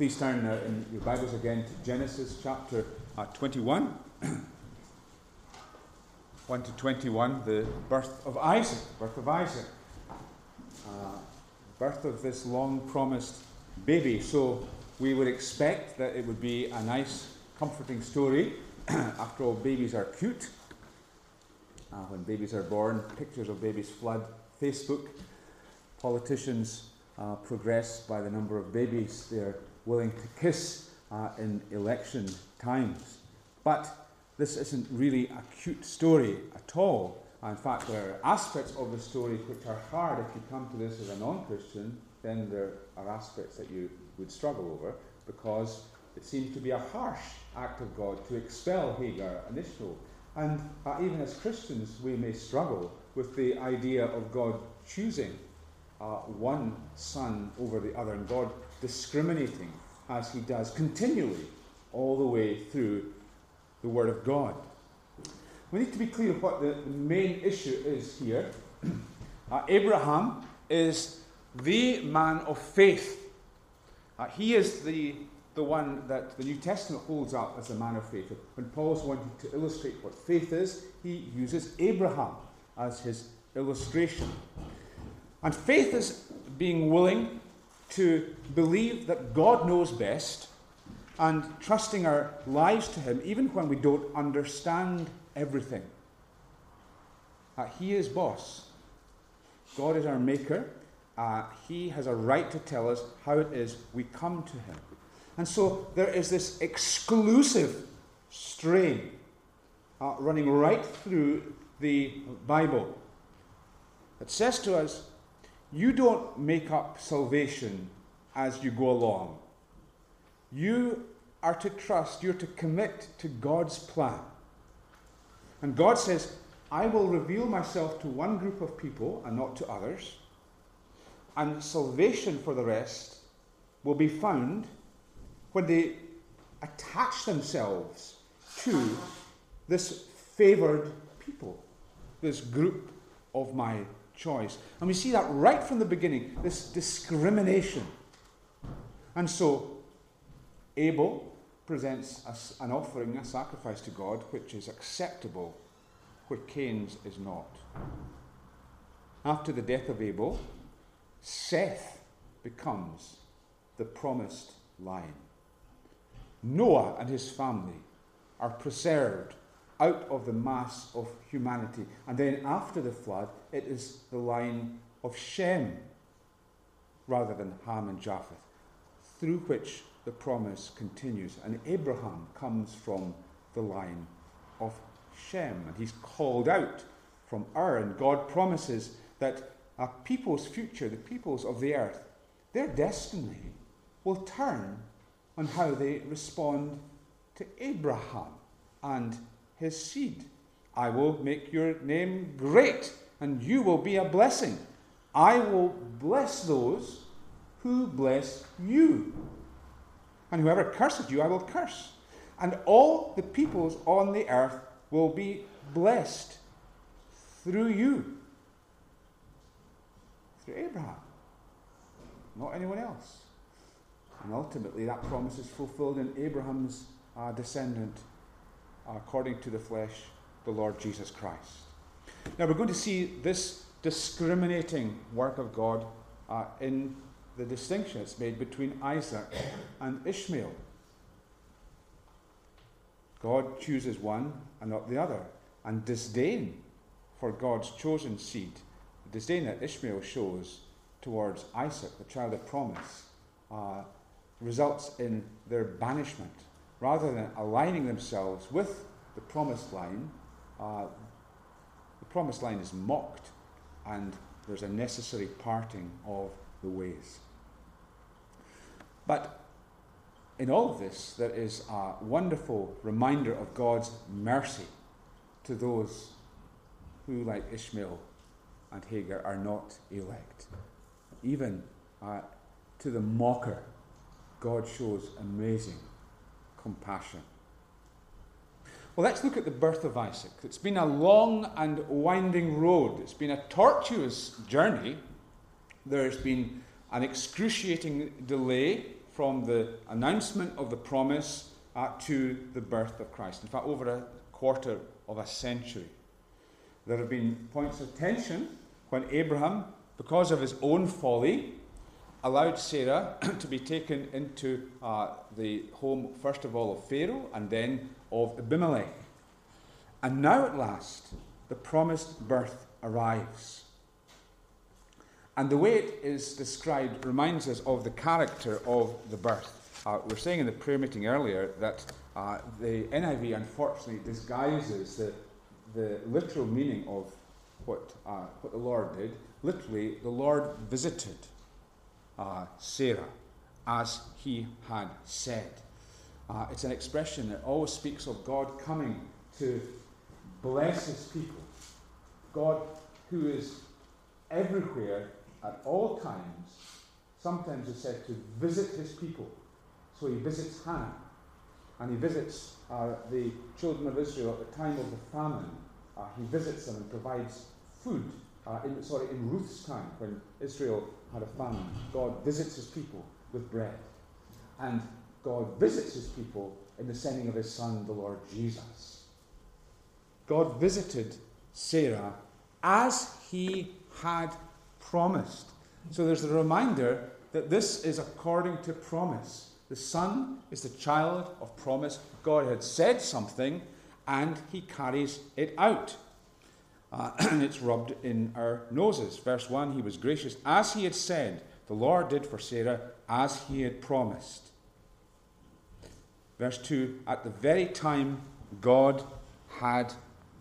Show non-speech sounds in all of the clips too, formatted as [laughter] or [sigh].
Please turn uh, in your Bibles again to Genesis chapter uh, 21. [clears throat] 1 to 21, the birth of Isaac, birth of Isaac, uh, birth of this long promised baby. So we would expect that it would be a nice, comforting story. [clears throat] After all, babies are cute. Uh, when babies are born, pictures of babies flood Facebook. Politicians progress by the number of babies they're willing to kiss uh, in election times. But this isn't really a cute story at all. In fact, there are aspects of the story which are hard if you come to this as a non Christian, then there are aspects that you would struggle over because it seems to be a harsh act of God to expel Hagar and. And uh, even as Christians, we may struggle with the idea of God choosing uh, one son over the other and God discriminating as he does continually all the way through the Word of God. We need to be clear of what the, main issue is here. [clears throat] Uh, Abraham is the man of faith. Uh, he is the, the one that the New Testament holds up as a man of faith. When Paul's wanting to illustrate what faith is, he uses Abraham as his illustration. And faith is being willing to believe that God knows best and trusting our lives to Him, even when we don't understand everything. Uh, he is boss. God is our maker. Uh, he has a right to tell us how it is we come to Him. And so there is this exclusive strain uh, running right through the Bible that says to us, you don't make up salvation as you go along. You are to trust, you're to commit to God's plan. And God says, I will reveal myself to one group of people and not to others. And salvation for the rest will be found when they attach themselves to this favored people, this group of my choice. And we see that right from the beginning, this discrimination. And so Abel presents an offering, a sacrifice to God, which is acceptable, where Cain's is not. After the death of Abel, Seth becomes the promised line. Noah and his family are preserved out of the mass of humanity. And then after the flood, it is the line of Shem rather than Ham and Japheth, through which the promise continues. And Abraham comes from the line of Shem, and he's called out from Ur. And God promises that a people's future, the peoples of the earth, their destiny will turn on how they respond to Abraham and his seed. I will make your name great, and you will be a blessing. I will bless those who bless you and whoever curses you, I will curse. And all the peoples on the earth will be blessed through you. Through Abraham, not anyone else. And ultimately, that promise is fulfilled in Abraham's uh, descendant, according to the flesh, the Lord Jesus Christ. Now, we're going to see this discriminating work of God uh, in the distinction that's made between Isaac and Ishmael. God chooses one and not the other, and disdain for God's chosen seed, the disdain that Ishmael shows towards Isaac, the child of promise, uh, results in their banishment. Rather than aligning themselves with the promised line, uh, the promised line is mocked, and there's a necessary parting of the ways. But in all of this, there is a wonderful reminder of God's mercy to those who, like Ishmael and Hagar, are not elect. Even uh, to the mocker, God shows amazing compassion. Well, let's look at the birth of Isaac. It's been a long and winding road, it's been a tortuous journey. There's been an excruciating delay from the announcement of the promise uh, to the birth of Christ. In fact, over a quarter of a century. There have been points of tension when Abraham, because of his own folly, allowed Sarah [clears throat] to be taken into uh, the home, first of all, of Pharaoh and then of Abimelech. And now, at last, the promised birth arrives. And the way it is described reminds us of the character of the birth. Uh, we were saying in the prayer meeting earlier that uh, the NIV unfortunately disguises the, the literal meaning of what, uh, what the Lord did. Literally, the Lord visited uh, Sarah as he had said. Uh, it's an expression that always speaks of God coming to bless his people. God who is everywhere at all times, sometimes is said to visit his people. So he visits Hannah, and he visits uh, the children of Israel at the time of the famine. Uh, he visits them and provides food. Uh, in, sorry, in Ruth's time, when Israel had a famine, God visits his people with bread. And God visits his people in the sending of his son, the Lord Jesus. God visited Sarah as he had promised. So there's a reminder that this is according to promise. The Son is the child of promise. God had said something, and he carries it out. Uh, [clears throat] and it's rubbed in our noses. Verse 1 He was gracious as he had said. The Lord did for Sarah as he had promised. Verse 2 At the very time God had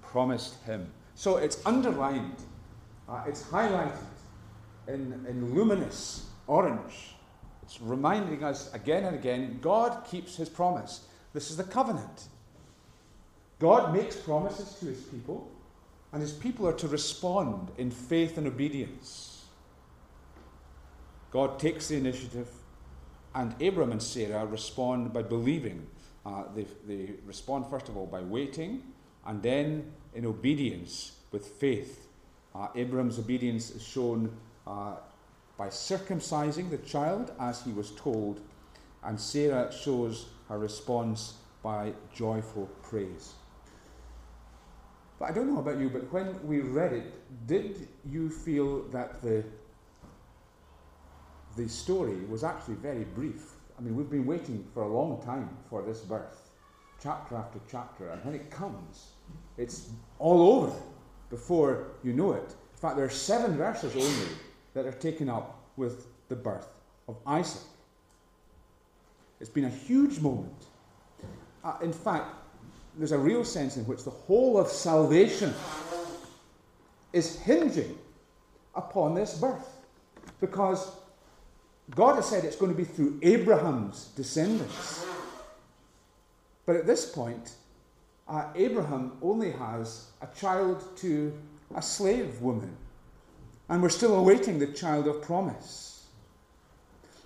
promised him. So it's underlined, uh, it's highlighted in, in luminous orange. It's reminding us again and again God keeps his promise. This is the covenant. God makes promises to his people, and his people are to respond in faith and obedience. God takes the initiative, and Abram and Sarah respond by believing. Uh, they, they respond, first of all, by waiting, and then in obedience with faith. Uh, Abram's obedience is shown uh, by circumcising the child as he was told, and Sarah shows her response by joyful praise. But I don't know about you, but when we read it, did you feel that the, the story was actually very brief? I mean, we've been waiting for a long time for this birth, chapter after chapter, and when it comes, it's all over before you know it. In fact, there are seven verses only that are taken up with the birth of Isaac. It's been a huge moment. Uh, in fact, there's a real sense in which the whole of salvation is hinging upon this birth. Because God has said it's going to be through Abraham's descendants. But at this point, uh, Abraham only has a child to a slave woman. And we're still awaiting the child of promise.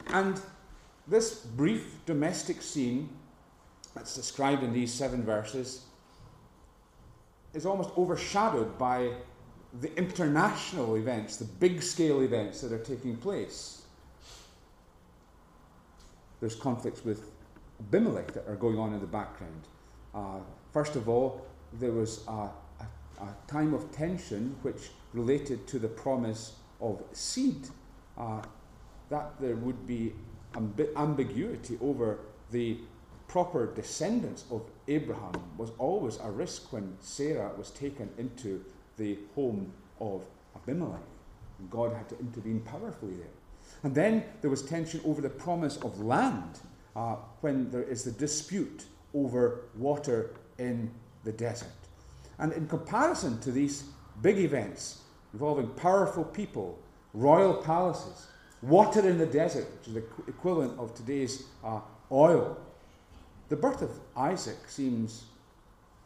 And this brief domestic scene that's described in these seven verses is almost overshadowed by the international events, the big scale events that are taking place. There's conflicts with Abimelech that are going on in the background. Uh, first of all, there was a, a, a time of tension which related to the promise of seed, uh, that there would be amb- ambiguity over the proper descendants of Abraham was always a risk when Sarah was taken into the home of Abimelech. And God had to intervene powerfully there. And then there was tension over the promise of land uh, when there is the dispute over water in the desert. And in comparison to these big events, involving powerful people, royal palaces, water in the desert, which is the equivalent of today's uh, oil. The birth of Isaac seems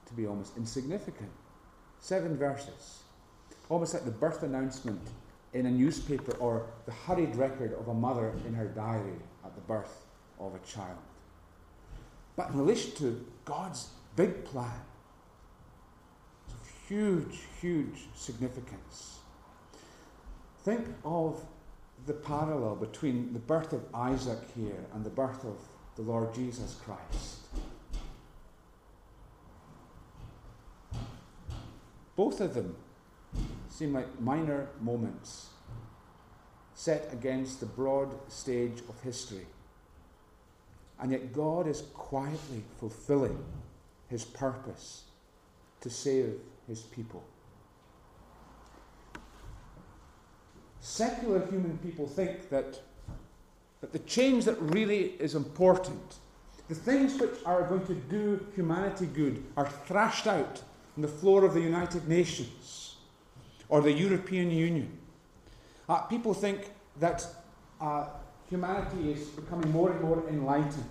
to be almost insignificant. Seven verses, almost like the birth announcement in a newspaper or the hurried record of a mother in her diary at the birth of a child. But in relation to God's big plan, it's of huge, huge significance. Think of the parallel between the birth of Isaac here and the birth of the Lord Jesus Christ. Both of them seem like minor moments set against the broad stage of history. And yet God is quietly fulfilling his purpose to save his people. Secular human people think that, that the change that really is important, the things which are going to do humanity good, are thrashed out on the floor of the United Nations or the European Union. Uh, people think that uh, humanity is becoming more and more enlightened,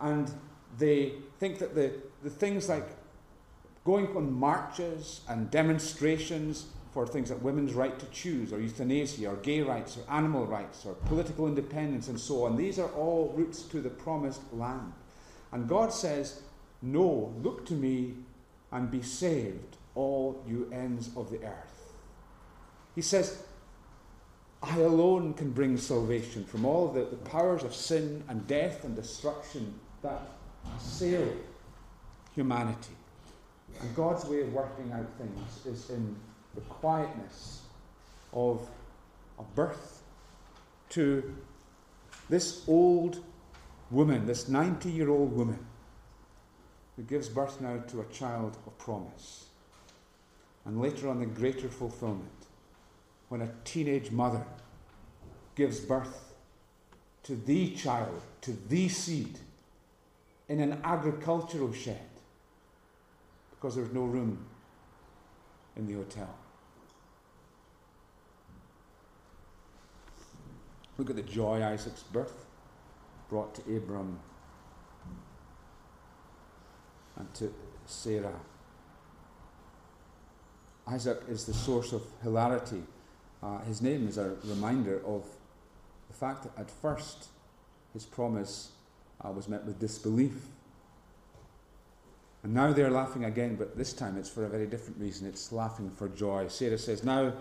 and they think that the, the things like going on marches and demonstrations for things like women's right to choose, or euthanasia, or gay rights, or animal rights, or political independence, and so on. These are all routes to the promised land. And God says, No, look to me and be saved, all you ends of the earth. He says, I alone can bring salvation from all the, the powers of sin and death and destruction that assail humanity. And God's way of working out things is in the quietness of a birth to this old woman, this 90 year old woman, who gives birth now to a child of promise. And later on, the greater fulfillment, when a teenage mother gives birth to the child, to the seed, in an agricultural shed, because there's no room in the hotel. Look at the joy Isaac's birth brought to Abram and to Sarah. Isaac is the source of hilarity. Uh, his name is a reminder of the fact that at first his promise uh, was met with disbelief. And now they're laughing again, but this time it's for a very different reason. It's laughing for joy. Sarah says, Now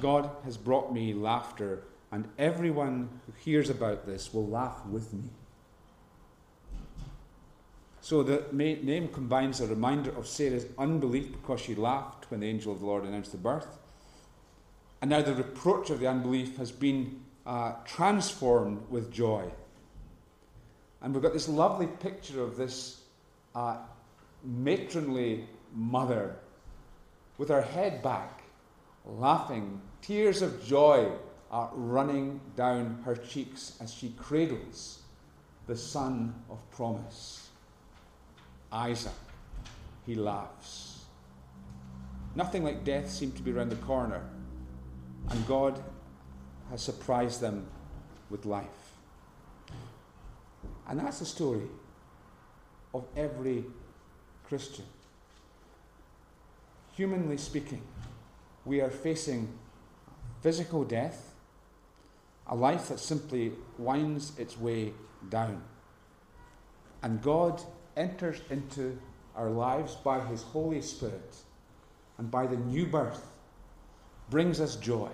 God has brought me laughter, and everyone who hears about this will laugh with me. So the name combines a reminder of Sarah's unbelief because she laughed when the angel of the Lord announced the birth. And now the reproach of the unbelief has been uh, transformed with joy. And we've got this lovely picture of this uh, matronly mother with her head back, laughing, tears of joy are running down her cheeks as she cradles the son of promise. Isaac. He laughs. Nothing like death seemed to be around the corner, and God has surprised them with life. And that's the story of every Christian. Humanly speaking, we are facing physical death, a life that simply winds its way down. And God enters into our lives by His Holy Spirit and by the new birth brings us joy,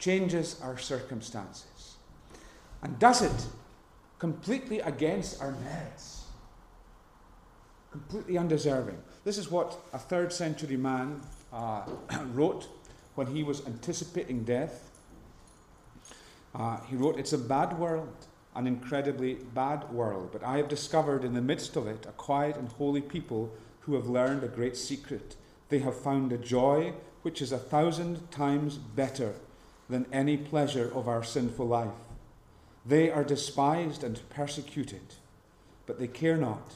changes our circumstances, and does it completely against our merits, completely undeserving. This is what a third century man uh, [clears throat] wrote when he was anticipating death. Uh, he wrote, It's a bad world an incredibly bad world, but I have discovered in the midst of it a quiet and holy people who have learned a great secret. They have found a joy which is a thousand times better than any pleasure of our sinful life. They are despised and persecuted, but they care not.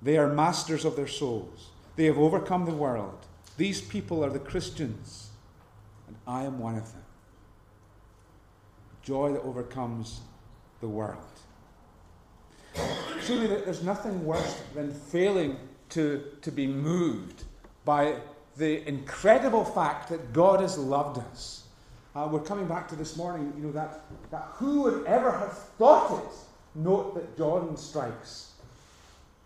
They are masters of their souls. They have overcome the world. These people are the Christians, and I am one of them. Joy that overcomes the world. Surely there's nothing worse than failing to, to be moved by the incredible fact that God has loved us. Uh, we're coming back to this morning, you know, that, that who would ever have thought it? Note that John strikes.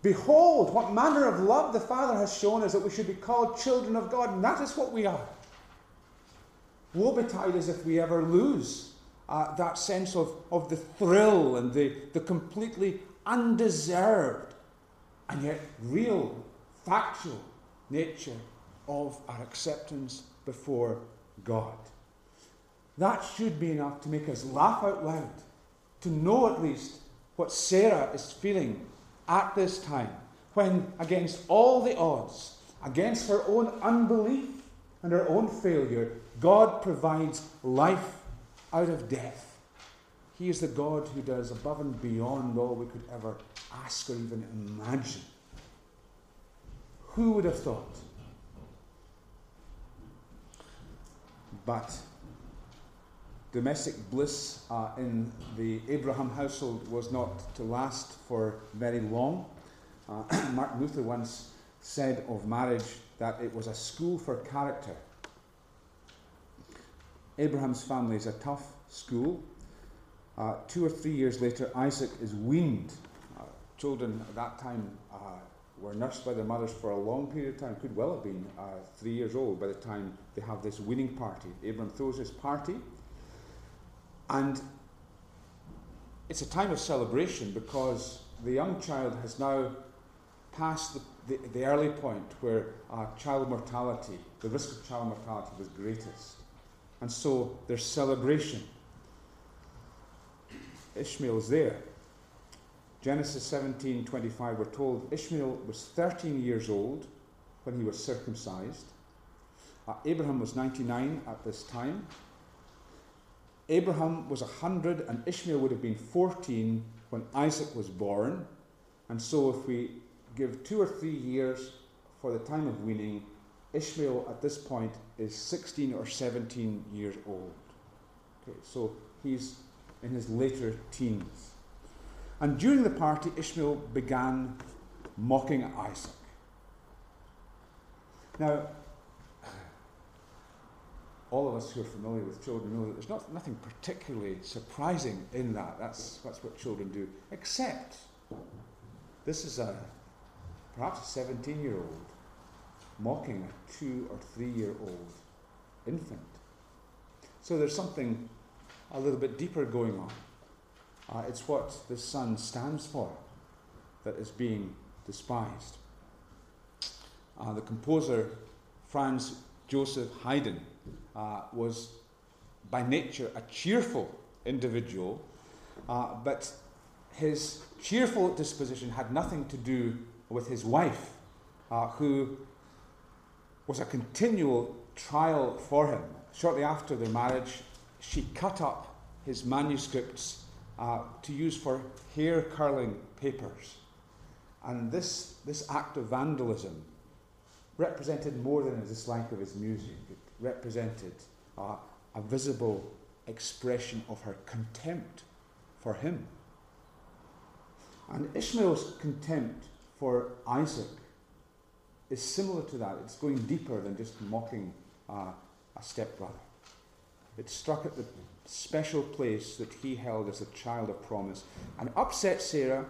Behold, what manner of love the Father has shown us that we should be called children of God, and that is what we are. Woe betide us if we ever lose uh, that sense of, of the thrill and the, the completely undeserved and yet real, factual nature of our acceptance before God. That should be enough to make us laugh out loud, to know at least what Sarah is feeling at this time, when, against all the odds, against her own unbelief and her own failure, God provides life out of death. He is the God who does above and beyond all we could ever ask or even imagine. Who would have thought? But domestic bliss uh, in the Abraham household was not to last for very long. Uh, [clears throat] Martin Luther once said of marriage that it was a school for character. Abraham's family is a tough school. Uh, two or three years later, Isaac is weaned. Uh, children at that time uh, were nursed by their mothers for a long period of time, could well have been uh, three years old by the time they have this weaning party. Abraham throws his party, and it's a time of celebration because the young child has now passed the, the, the early point where uh, child mortality, the risk of child mortality was greatest. And so there's celebration. Ishmael's there. Genesis 17:25 we're told Ishmael was 13 years old when he was circumcised. Uh, Abraham was 99 at this time. Abraham was 100 and Ishmael would have been 14 when Isaac was born. And so if we give 2 or 3 years for the time of weaning, Ishmael at this point is 16 or 17 years old. Okay, so he's in his later teens. And during the party, Ishmael began mocking Isaac. Now, all of us who are familiar with children know that there's not, nothing particularly surprising in that. That's, that's what children do. Except, this is a perhaps a 17 year old mocking a two or three year old infant. So there's something a little bit deeper going on. Uh, it's what the Son stands for that is being despised. Uh, the composer Franz Joseph Haydn uh, was by nature a cheerful individual, uh, but his cheerful disposition had nothing to do with his wife, uh, who was a continual trial for him. Shortly after their marriage, she cut up his manuscripts uh, to use for hair curling papers. And this, this act of vandalism represented more than a dislike of his music. It represented uh, a visible expression of her contempt for him. And Ishmael's contempt for Isaac is similar to that. It's going deeper than just mocking uh, a stepbrother. It struck at the special place that he held as a child of promise and upset Sarah,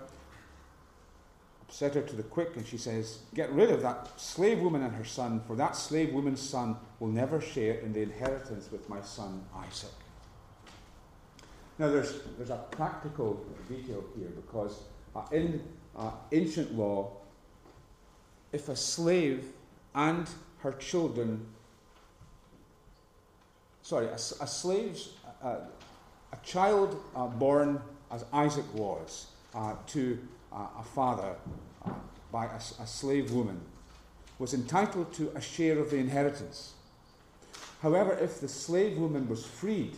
upset her to the quick, and she says, Get rid of that slave woman and her son, for that slave woman's son will never share in the inheritance with my son Isaac. Now, there's, there's a practical detail here because uh, in uh, ancient law, if a slave and her children, sorry, a, a slave's, uh, a child uh, born as Isaac was uh, to uh, a father uh, by a, a slave woman was entitled to a share of the inheritance. However, if the slave woman was freed,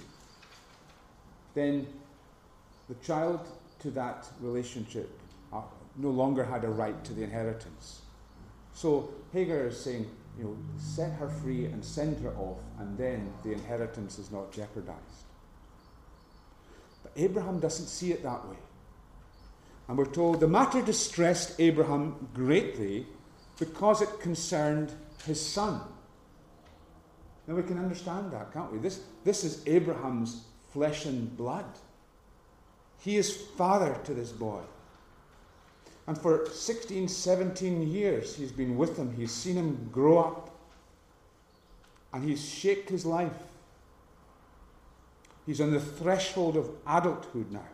then the child to that relationship uh, no longer had a right to the inheritance. So Hagar is saying, you know, set her free and send her off, and then the inheritance is not jeopardized. But Abraham doesn't see it that way. And we're told the matter distressed Abraham greatly because it concerned his son. Now we can understand that, can't we? This, this is Abraham's flesh and blood. He is father to this boy. And for 16, 17 years, he's been with him. He's seen him grow up. And he's shaped his life. He's on the threshold of adulthood now.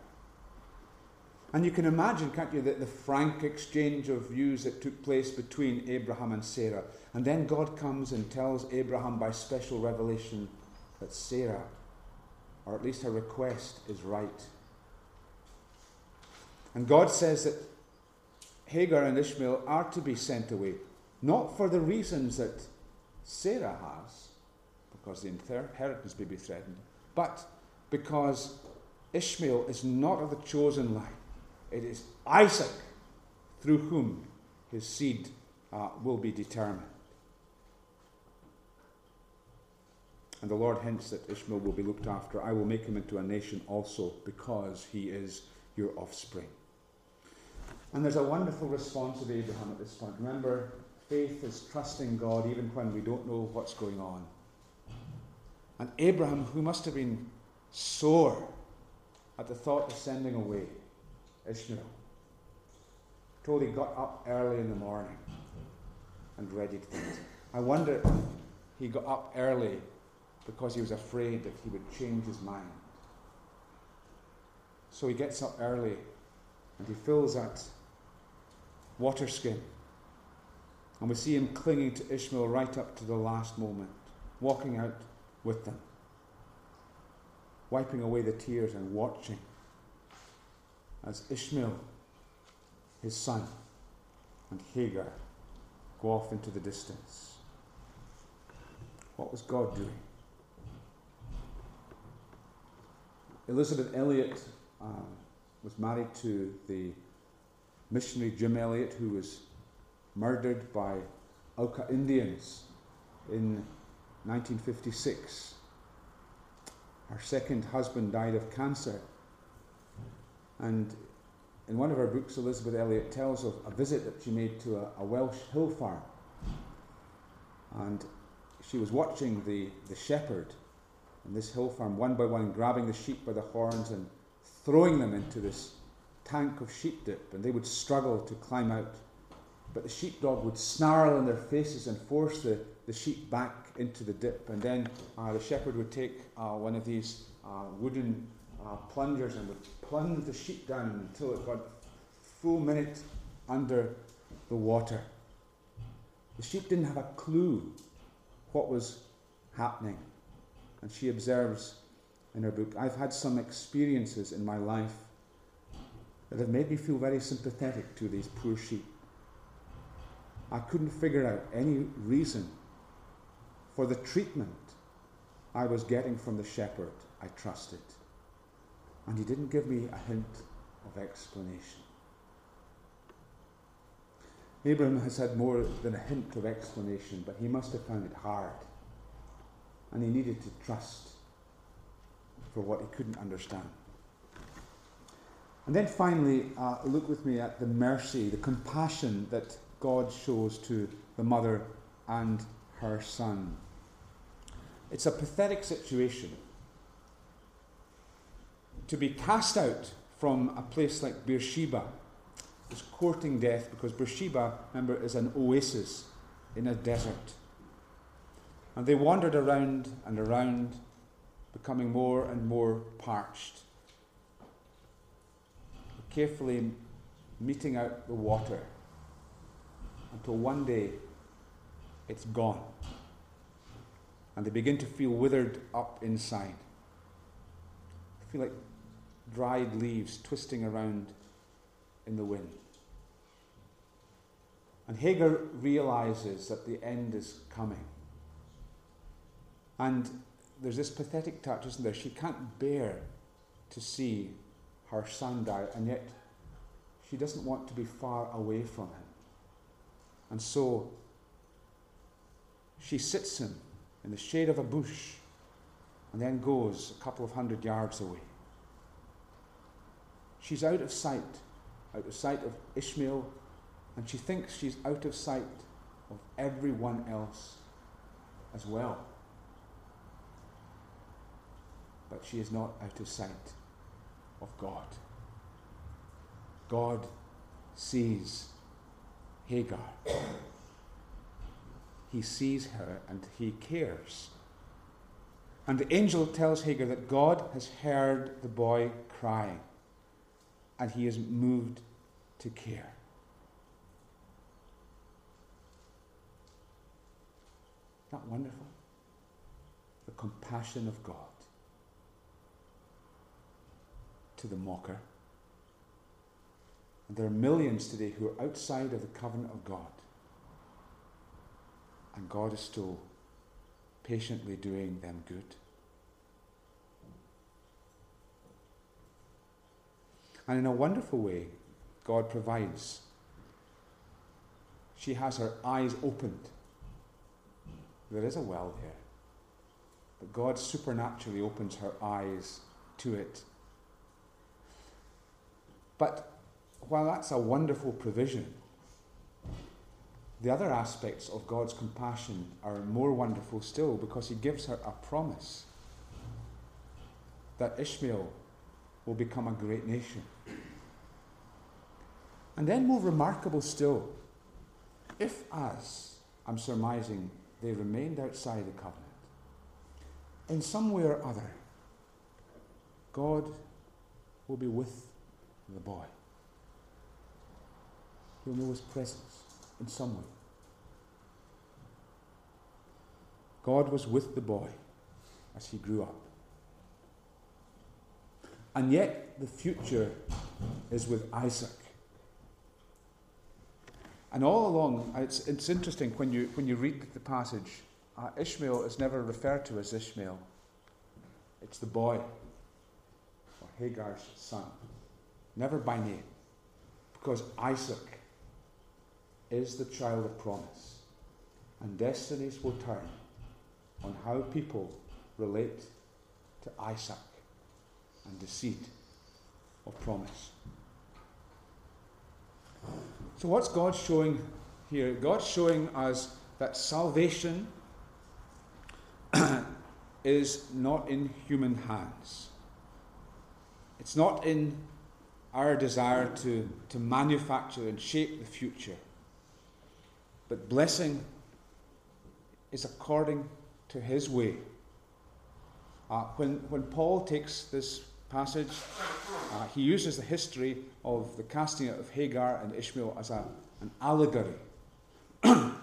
And you can imagine, can't you, that the frank exchange of views that took place between Abraham and Sarah. And then God comes and tells Abraham by special revelation that Sarah, or at least her request, is right. And God says that Hagar and Ishmael are to be sent away, not for the reasons that Sarah has, because the inheritance may be threatened, but because Ishmael is not of the chosen line. It is Isaac through whom his seed uh, will be determined. And the Lord hints that Ishmael will be looked after. I will make him into a nation also because he is your offspring. And there's a wonderful response of Abraham at this point. Remember, faith is trusting God even when we don't know what's going on. And Abraham, who must have been sore at the thought of sending away Ishmael, told got up early in the morning and readied things. I wonder if he got up early because he was afraid that he would change his mind. So he gets up early and he fills that water skin. And we see him clinging to Ishmael right up to the last moment, walking out with them, wiping away the tears and watching as Ishmael, his son, and Hagar go off into the distance. What was God doing? Elisabeth Elliot uh, was married to the missionary Jim Elliot, who was murdered by Auca Indians in 1956. Her second husband died of cancer. And in one of her books, Elisabeth Elliot tells of a visit that she made to a, a Welsh hill farm. And she was watching the, the shepherd in this hill farm, one by one, grabbing the sheep by the horns and throwing them into this tank of sheep dip, and they would struggle to climb out. But the sheepdog would snarl in their faces and force the, the sheep back into the dip. And then uh, the shepherd would take uh, one of these uh, wooden uh, plungers and would plunge the sheep down until it got full minute under the water. The sheep didn't have a clue what was happening. And she observes in her book I've had some experiences in my life that have made me feel very sympathetic to these poor sheep. I couldn't figure out any reason for the treatment I was getting from the shepherd I trusted. And he didn't give me a hint of explanation. Abraham has had more than a hint of explanation, but he must have found it hard. And he needed to trust for what he couldn't understand. And then finally, uh, look with me at the mercy, the compassion that God shows to the mother and her son. It's a pathetic situation. To be cast out from a place like Beersheba is courting death because Beersheba, remember, is an oasis in a desert. And they wandered around and around, becoming more and more parched carefully meting out the water until one day it's gone. And they begin to feel withered up inside. They feel like dried leaves twisting around in the wind. And Hagar realizes that the end is coming. And there's this pathetic touch, isn't there? She can't bear to see her son die, and yet she doesn't want to be far away from him. And so she sits him in the shade of a bush and then goes a couple of hundred yards away. She's out of sight, out of sight of Ishmael, and she thinks she's out of sight of everyone else as well. But she is not out of sight of God. God sees Hagar. He sees her and he cares. And the angel tells Hagar that God has heard the boy crying and he is moved to care. Isn't that wonderful? The compassion of God to the mocker. And there are millions today who are outside of the covenant of God. And God is still patiently doing them good. And in a wonderful way, God provides. She has her eyes opened. There is a well there. But God supernaturally opens her eyes to it. But while that's a wonderful provision, the other aspects of God's compassion are more wonderful still because He gives her a promise that Ishmael will become a great nation. And then, more remarkable still, if, as I'm surmising, they remained outside the covenant, in some way or other, God will be with the boy. He'll know his presence in some way. God was with the boy as he grew up. And yet, the future is with Isaac. And all along, it's, it's interesting when you, when you read the passage, uh, Ishmael is never referred to as Ishmael. It's the boy, or Hagar's son, never by name, because Isaac is the child of promise, and destinies will turn on how people relate to Isaac and the seed of promise. So, what's God showing here? God's showing us that salvation [clears throat] is not in human hands. It's not in our desire to, to manufacture and shape the future. But blessing is according to his way. Uh, when, when Paul takes this passage, uh, he uses the history of the casting out of Hagar and Ishmael as a, an allegory. [clears throat] and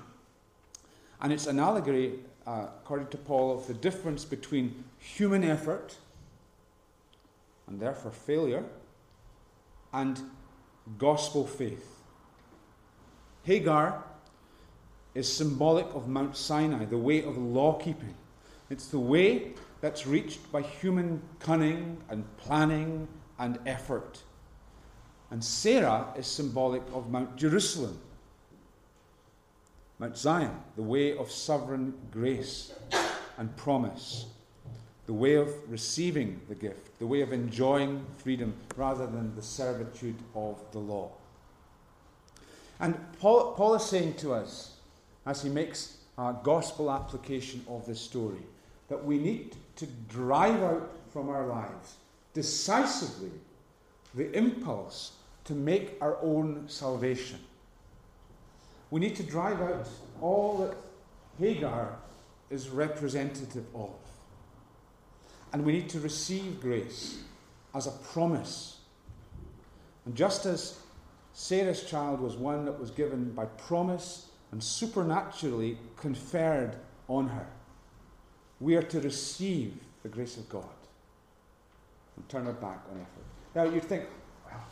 it's an allegory, uh, according to Paul, of the difference between human effort and therefore failure and gospel faith. Hagar is symbolic of Mount Sinai, the way of law keeping. It's the way that's reached by human cunning and planning and effort. And Sarah is symbolic of Mount Jerusalem, Mount Zion, the way of sovereign grace and promise, the way of receiving the gift, the way of enjoying freedom rather than the servitude of the law. And Paul, Paul is saying to us, as he makes a gospel application of this story, that we need to drive out from our lives decisively the impulse to make our own salvation. We need to drive out all that Hagar is representative of. And we need to receive grace as a promise. And just as Sarah's child was one that was given by promise and supernaturally conferred on her, we are to receive the grace of God and turn our back on effort. Now, you'd think, well,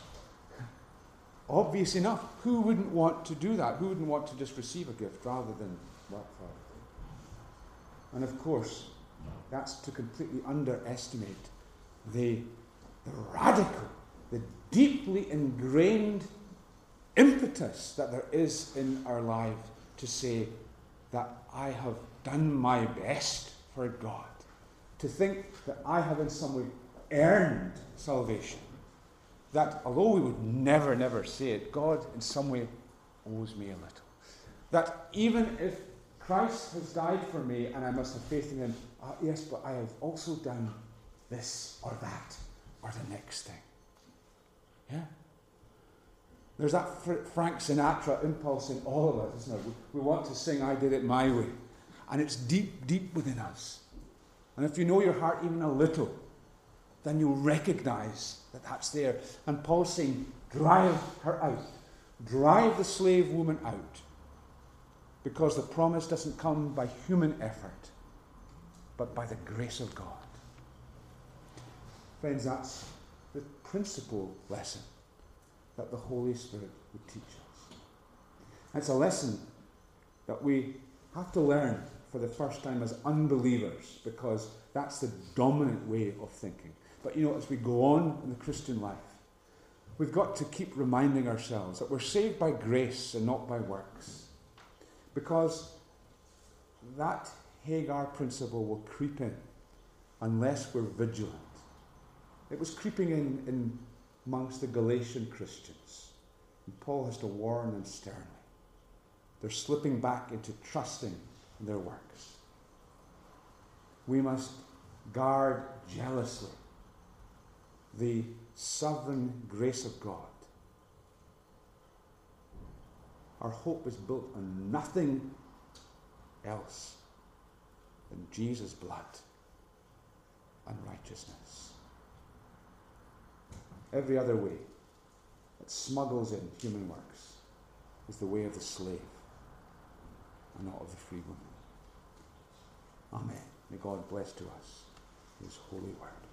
obvious enough, who wouldn't want to do that? Who wouldn't want to just receive a gift rather than work for it? And of course, that's to completely underestimate the, the radical, the deeply ingrained impetus that there is in our life to say that I have done my best for God. To think that I have in some way earned salvation. That although we would never, never say it, God in some way owes me a little. That even if Christ has died for me and I must have faith in him, uh, yes, but I have also done this or that or the next thing. Yeah? There's that Frank Sinatra impulse in all of us, isn't there? We, we want to sing, I Did It My Way. And it's deep, deep within us. And if you know your heart even a little, then you'll recognize that that's there. And Paul's saying, drive her out. Drive the slave woman out. Because the promise doesn't come by human effort, but by the grace of God. Friends, that's the principal lesson that the Holy Spirit would teach us. It's a lesson that we have to learn for the first time as unbelievers because that's the dominant way of thinking. But you know, as we go on in the Christian life, we've got to keep reminding ourselves that we're saved by grace and not by works. Because that Hagar principle will creep in unless we're vigilant. It was creeping in, in amongst the Galatian Christians. And Paul has to warn them sternly. They're slipping back into trusting in their works. We must guard jealously the sovereign grace of God. Our hope is built on nothing else than Jesus' blood and righteousness. Every other way that smuggles in human works is the way of the slave and not of the free woman. Amen. May God bless to us his holy word.